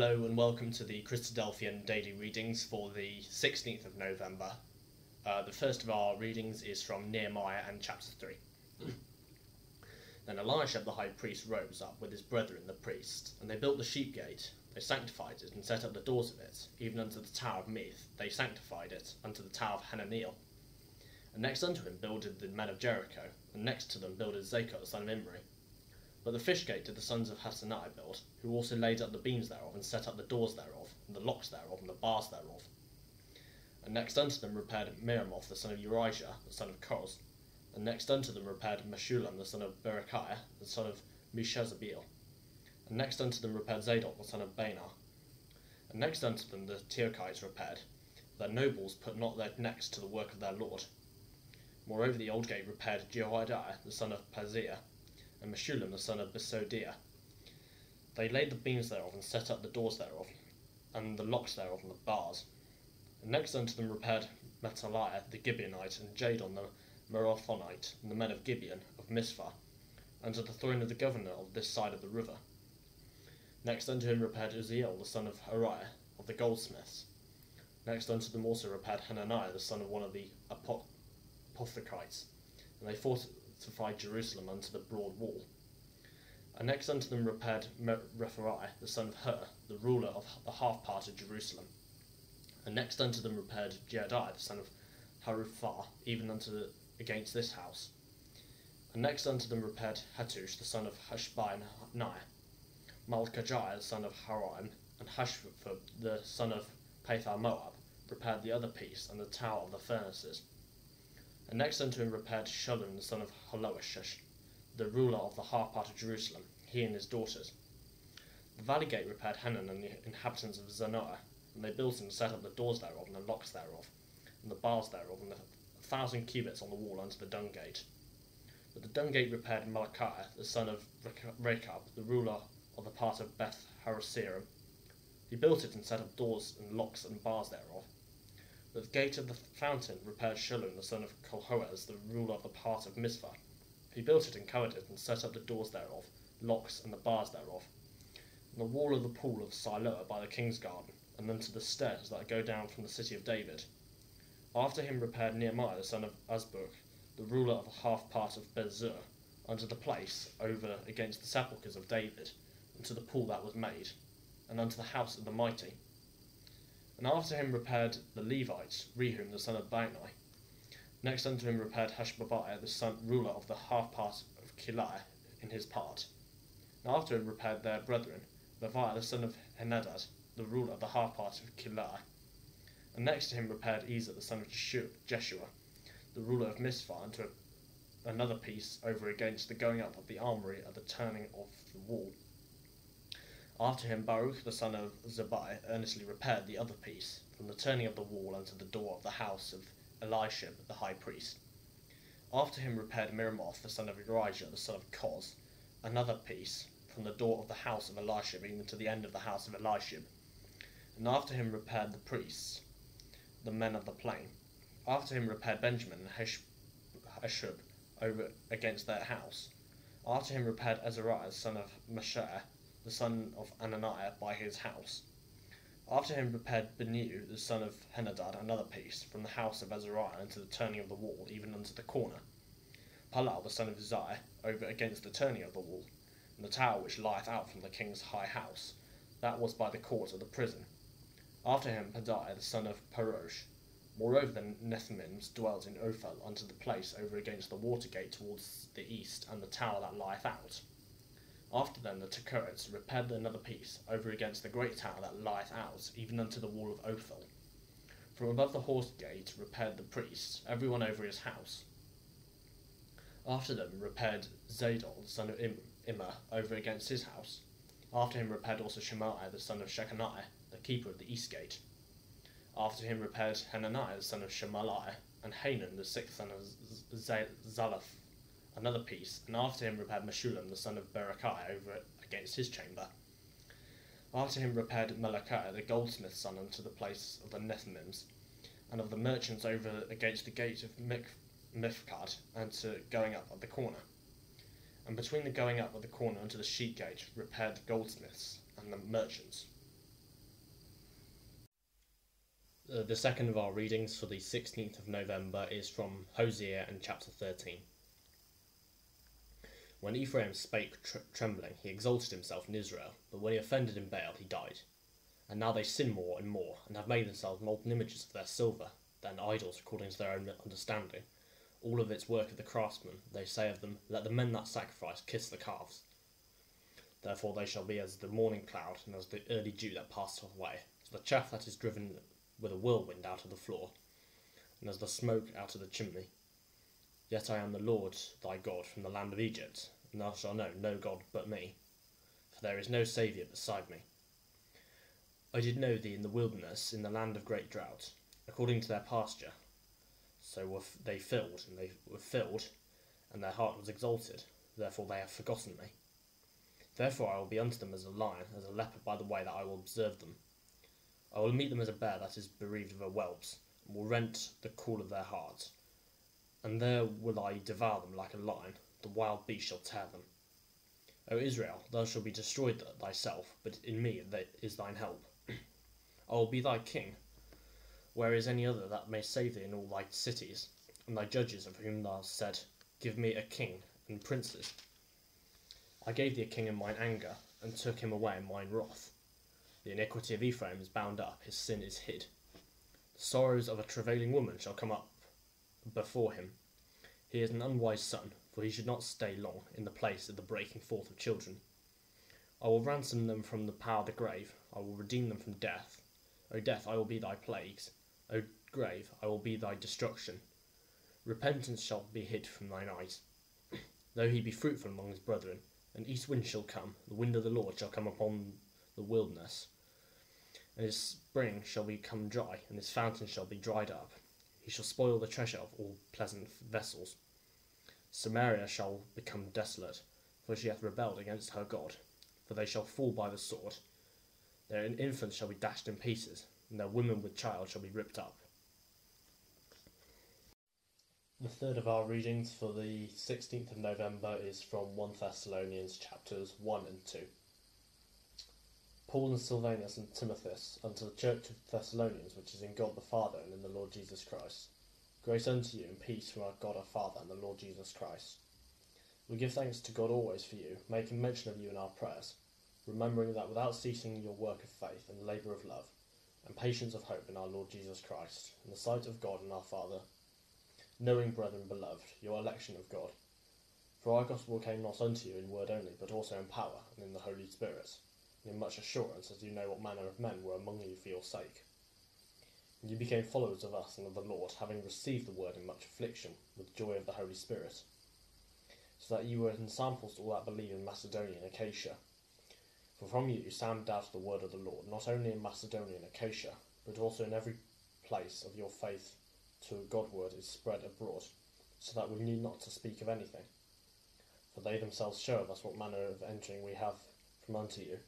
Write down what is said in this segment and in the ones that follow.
Hello and welcome to the Christadelphian daily readings for the 16th of November. Uh, the first of our readings is from Nehemiah and chapter 3. then Elisha the high priest rose up with his brethren the priests, and they built the sheep gate. They sanctified it and set up the doors of it, even unto the tower of Meah. They sanctified it unto the tower of Hananeel. And next unto him builded the men of Jericho, and next to them builded Zaccur the son of Imri. But the fish gate did the sons of Hassenaah build, who also laid up the beams thereof, and set up the doors thereof, and the locks thereof, and the bars thereof. And next unto them repaired Meremoth the son of Urijah, the son of Koz. And next unto them repaired Meshullam the son of Berechiah, the son of Meshezabeel. And next unto them repaired Zadok the son of Baana. And next unto them the Tekoites repaired. Their nobles put not their necks to the work of their lord. Moreover the old gate repaired Jehoiada the son of Paseah, and Meshullam the son of Besodiah. They laid the beams thereof, and set up the doors thereof, and the locks thereof, and the bars. And next unto them repaired Metaliah the Gibeonite, and Jadon the Merothonite, and the men of Gibeon of Mizpah, unto the throne of the governor of this side of the river. Next unto him repaired Uzziel the son of Hariah of the goldsmiths. Next unto them also repaired Hananiah the son of one of the apothekites, and they fortified Jerusalem unto the broad wall. And next unto them repaired Rephaiah the son of Hur, the ruler of the half part of Jerusalem. And next unto them repaired Jedaiah the son of Haruphah, even unto the, against this house. And next unto them repaired Hattush the son of Hashabniah, Malchijah the son of Harim, and Hashphub the son of Pahathmoab, repaired the other piece and the tower of the furnaces. And next unto him repaired Shallum the son of Halohesh, the ruler of the half part of Jerusalem, he and his daughters. The valley gate repaired Hanan and the inhabitants of Zanoah, and they built and set up the doors thereof, and the locks thereof, and the bars thereof, and the thousand cubits on the wall unto the dung gate. But the dung gate repaired Malachiah, the son of Rechab, the ruler of the part of Beth Haroserim. He built it and set up doors and locks and bars thereof. The gate of the fountain repaired Shallum, the son of Colhoaz, the ruler of the part of Mizpah. He built it and covered it, and set up the doors thereof, locks and the bars thereof. And the wall of the pool of Siloah by the king's garden, and unto the stairs that go down from the city of David. After him repaired Nehemiah the son of Azbuk, the ruler of the half part of Bethzur, unto the place over against the sepulchres of David, and to the pool that was made, and unto the house of the mighty. And after him repaired the Levites, Rehum the son of Bani. Next unto him repaired Hashabiah the son ruler of the half part of Keilah in his part. And after him repaired their brethren, Leviah the son of Henadad, the ruler of the half part of Keilah. And next to him repaired Ezer the son of Jeshua, the ruler of Mizpah, unto another piece over against the going up of the armory at the turning of the wall. After him Baruch the son of Zabai earnestly repaired the other piece, from the turning of the wall unto the door of the house of Eliashib the high priest. After him repaired Meremoth the son of Urijah the son of Koz, another piece, from the door of the house of Eliashib even to the end of the house of Eliashib. And after him repaired the priests, the men of the plain. After him repaired Benjamin and Hashub over against their house. After him repaired Azariah the son of Mashah, the son of Ananiah, by his house. After him repaired Benu, the son of Henadad, another piece, from the house of Azariah unto the turning of the wall, even unto the corner. Palal, the son of Uzziah, over against the turning of the wall, and the tower which lieth out from the king's high house, that was by the court of the prison. After him Pedaiah, the son of Parosh. Moreover the Nethinims dwelt in Ophel unto the place over against the water gate towards the east, and the tower that lieth out. After them the Tekoites repaired another piece, over against the great tower that lieth out, even unto the wall of Ophel. From above the horse gate repaired the priests, every one over his house. After them repaired Zadok, the son of Im- Immer, over against his house. After him repaired also Shemaiah, the son of Shechaniah, the keeper of the east gate. After him repaired Hananiah, the son of Shemaliah, and Hanan, the sixth son of Zalaph, another piece, and after him repaired Meshullam, the son of Berechiah, over against his chamber. After him repaired Malachiah, the goldsmith's son, unto the place of the Nethinims, and of the merchants over against the gate of Miphkad, and to going up at the corner. And between the going up at the corner unto the sheep gate repaired the goldsmiths and the merchants. Uh, the second of our readings for the 16th of November is from Hosea and chapter 13. When Ephraim spake tr- trembling, he exalted himself in Israel, but when he offended in Baal, he died. And now they sin more and more, and have made themselves molten images of their silver, than idols according to their own understanding. All of its work of the craftsman, they say of them, Let the men that sacrifice kiss the calves. Therefore they shall be as the morning cloud, and as the early dew that passeth away, as the chaff that is driven with a whirlwind out of the floor, and as the smoke out of the chimney. Yet I am the Lord thy God from the land of Egypt, and thou shalt know no God but me, for there is no Saviour beside me. I did know thee in the wilderness, in the land of great drought, according to their pasture. So were they filled, and they were filled, and their heart was exalted, therefore they have forgotten me. Therefore I will be unto them as a lion, as a leopard by the way that I will observe them. I will meet them as a bear that is bereaved of her whelps, and will rent the cool of their hearts. And there will I devour them like a lion, the wild beast shall tear them. O Israel, thou shalt be destroyed thyself, but in me is thine help. I will be thy king. Where is any other that may save thee in all thy cities, and thy judges of whom thou hast said, Give me a king and princes? I gave thee a king in mine anger, and took him away in mine wrath. The iniquity of Ephraim is bound up, his sin is hid. The sorrows of a travailing woman shall come up before him. He is an unwise son, for he should not stay long in the place of the breaking forth of children. I will ransom them from the power of the grave, I will redeem them from death. O death, I will be thy plagues. O grave, I will be thy destruction. Repentance shall be hid from thine eyes. Though he be fruitful among his brethren, an east wind shall come, the wind of the Lord shall come upon the wilderness and his spring shall become dry, and his fountain shall be dried up. He shall spoil the treasure of all pleasant vessels. Samaria shall become desolate, for she hath rebelled against her God. For they shall fall by the sword. Their infants shall be dashed in pieces, and their women with child shall be ripped up. The third of our readings for the 16th of November is from 1 Thessalonians chapters 1 and 2. Paul and Silvanus and Timotheus, unto the church of Thessalonians, which is in God the Father and in the Lord Jesus Christ. Grace unto you and peace from our God our Father and the Lord Jesus Christ. We give thanks to God always for you, making mention of you in our prayers, remembering that without ceasing your work of faith and labour of love, and patience of hope in our Lord Jesus Christ, in the sight of God and our Father, knowing, brethren beloved, your election of God. For our gospel came not unto you in word only, but also in power and in the Holy Spirit in much assurance, as you know what manner of men were among you for your sake. And you became followers of us and of the Lord, having received the word in much affliction, with joy of the Holy Spirit, so that you were ensamples to all that believe in Macedonia and Achaia. For from you sounded out the word of the Lord, not only in Macedonia and Achaia, but also in every place of your faith to Godward is spread abroad, so that we need not to speak of anything. For they themselves show of us what manner of entering we have from unto you,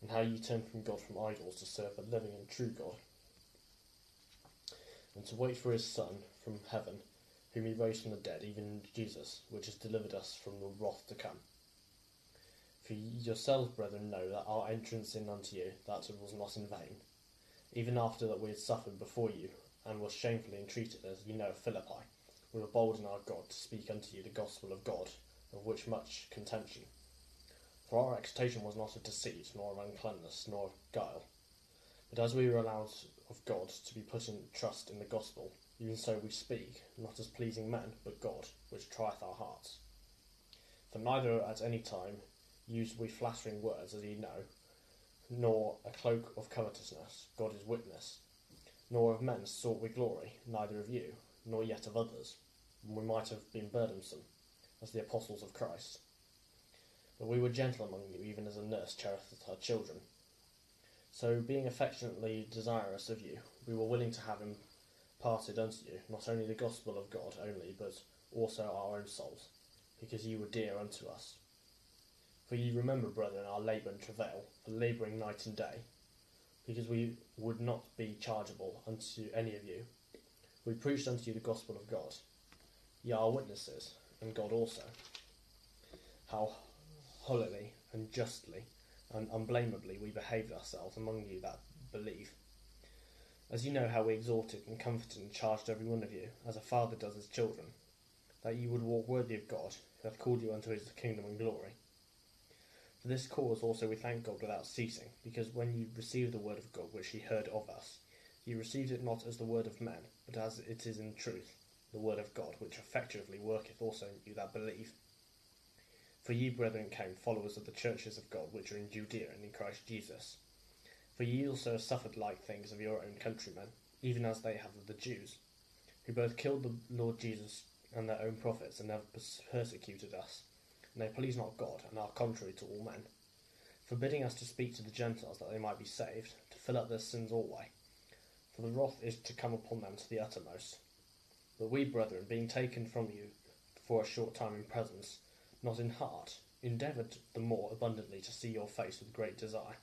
and how you turn from God from idols to serve the living and true God, and to wait for his Son from heaven, whom he raised from the dead, even Jesus, which has delivered us from the wrath to come. For yourselves, brethren, know that our entrance in unto you, that was not in vain, even after that we had suffered before you, and were shamefully entreated, as ye know of Philippi, we were bold in our God to speak unto you the gospel of God, of which much contention for our exhortation was not of deceit, nor of uncleanness, nor of guile. But as we were allowed of God to be put in trust in the gospel, even so we speak, not as pleasing men, but God, which trieth our hearts. For neither at any time used we flattering words, as ye know, nor a cloak of covetousness, God is witness, nor of men sought we glory, neither of you, nor yet of others, when we might have been burdensome, as the apostles of Christ. But we were gentle among you, even as a nurse cherisheth her children. So, being affectionately desirous of you, we were willing to have imparted unto you not only the gospel of God only, but also our own souls, because ye were dear unto us. For ye remember, brethren, our labour and travail, for labouring night and day, because we would not be chargeable unto any of you. We preached unto you the gospel of God. Ye are witnesses, and God also, how holily and justly and unblameably we behaved ourselves among you that believe. As you know how we exhorted and comforted and charged every one of you, as a father does his children, that you would walk worthy of God, who hath called you unto his kingdom and glory. For this cause also we thank God without ceasing, because when you received the word of God which ye heard of us, you received it not as the word of men, but as it is in truth, the word of God, which effectually worketh also in you that believe. For ye, brethren, came followers of the churches of God which are in Judea and in Christ Jesus. For ye also have suffered like things of your own countrymen, even as they have of the Jews, who both killed the Lord Jesus and their own prophets, and have persecuted us. And they please not God, and are contrary to all men, forbidding us to speak to the Gentiles that they might be saved, to fill up their sins alway. For the wrath is to come upon them to the uttermost. But we, brethren, being taken from you for a short time in presence, not in heart, endeavoured the more abundantly to see your face with great desire.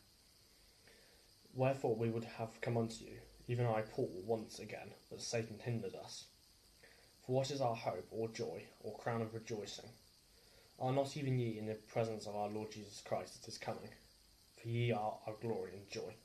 Wherefore we would have come unto you, even I, Paul, once again, but Satan hindered us. For what is our hope, or joy, or crown of rejoicing? Are not even ye in the presence of our Lord Jesus Christ at his coming? For ye are our glory and joy.